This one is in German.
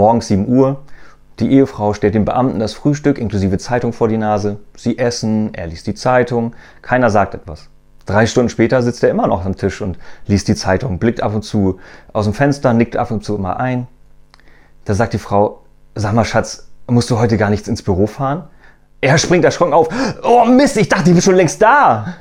Morgens 7 Uhr. Die Ehefrau stellt dem Beamten das Frühstück inklusive Zeitung vor die Nase. Sie essen, er liest die Zeitung. Keiner sagt etwas. Drei Stunden später sitzt er immer noch am Tisch und liest die Zeitung, blickt ab und zu aus dem Fenster, nickt ab und zu immer ein. Da sagt die Frau, sag mal Schatz, musst du heute gar nichts ins Büro fahren? Er springt erschrocken auf. Oh Mist, ich dachte, ich bin schon längst da.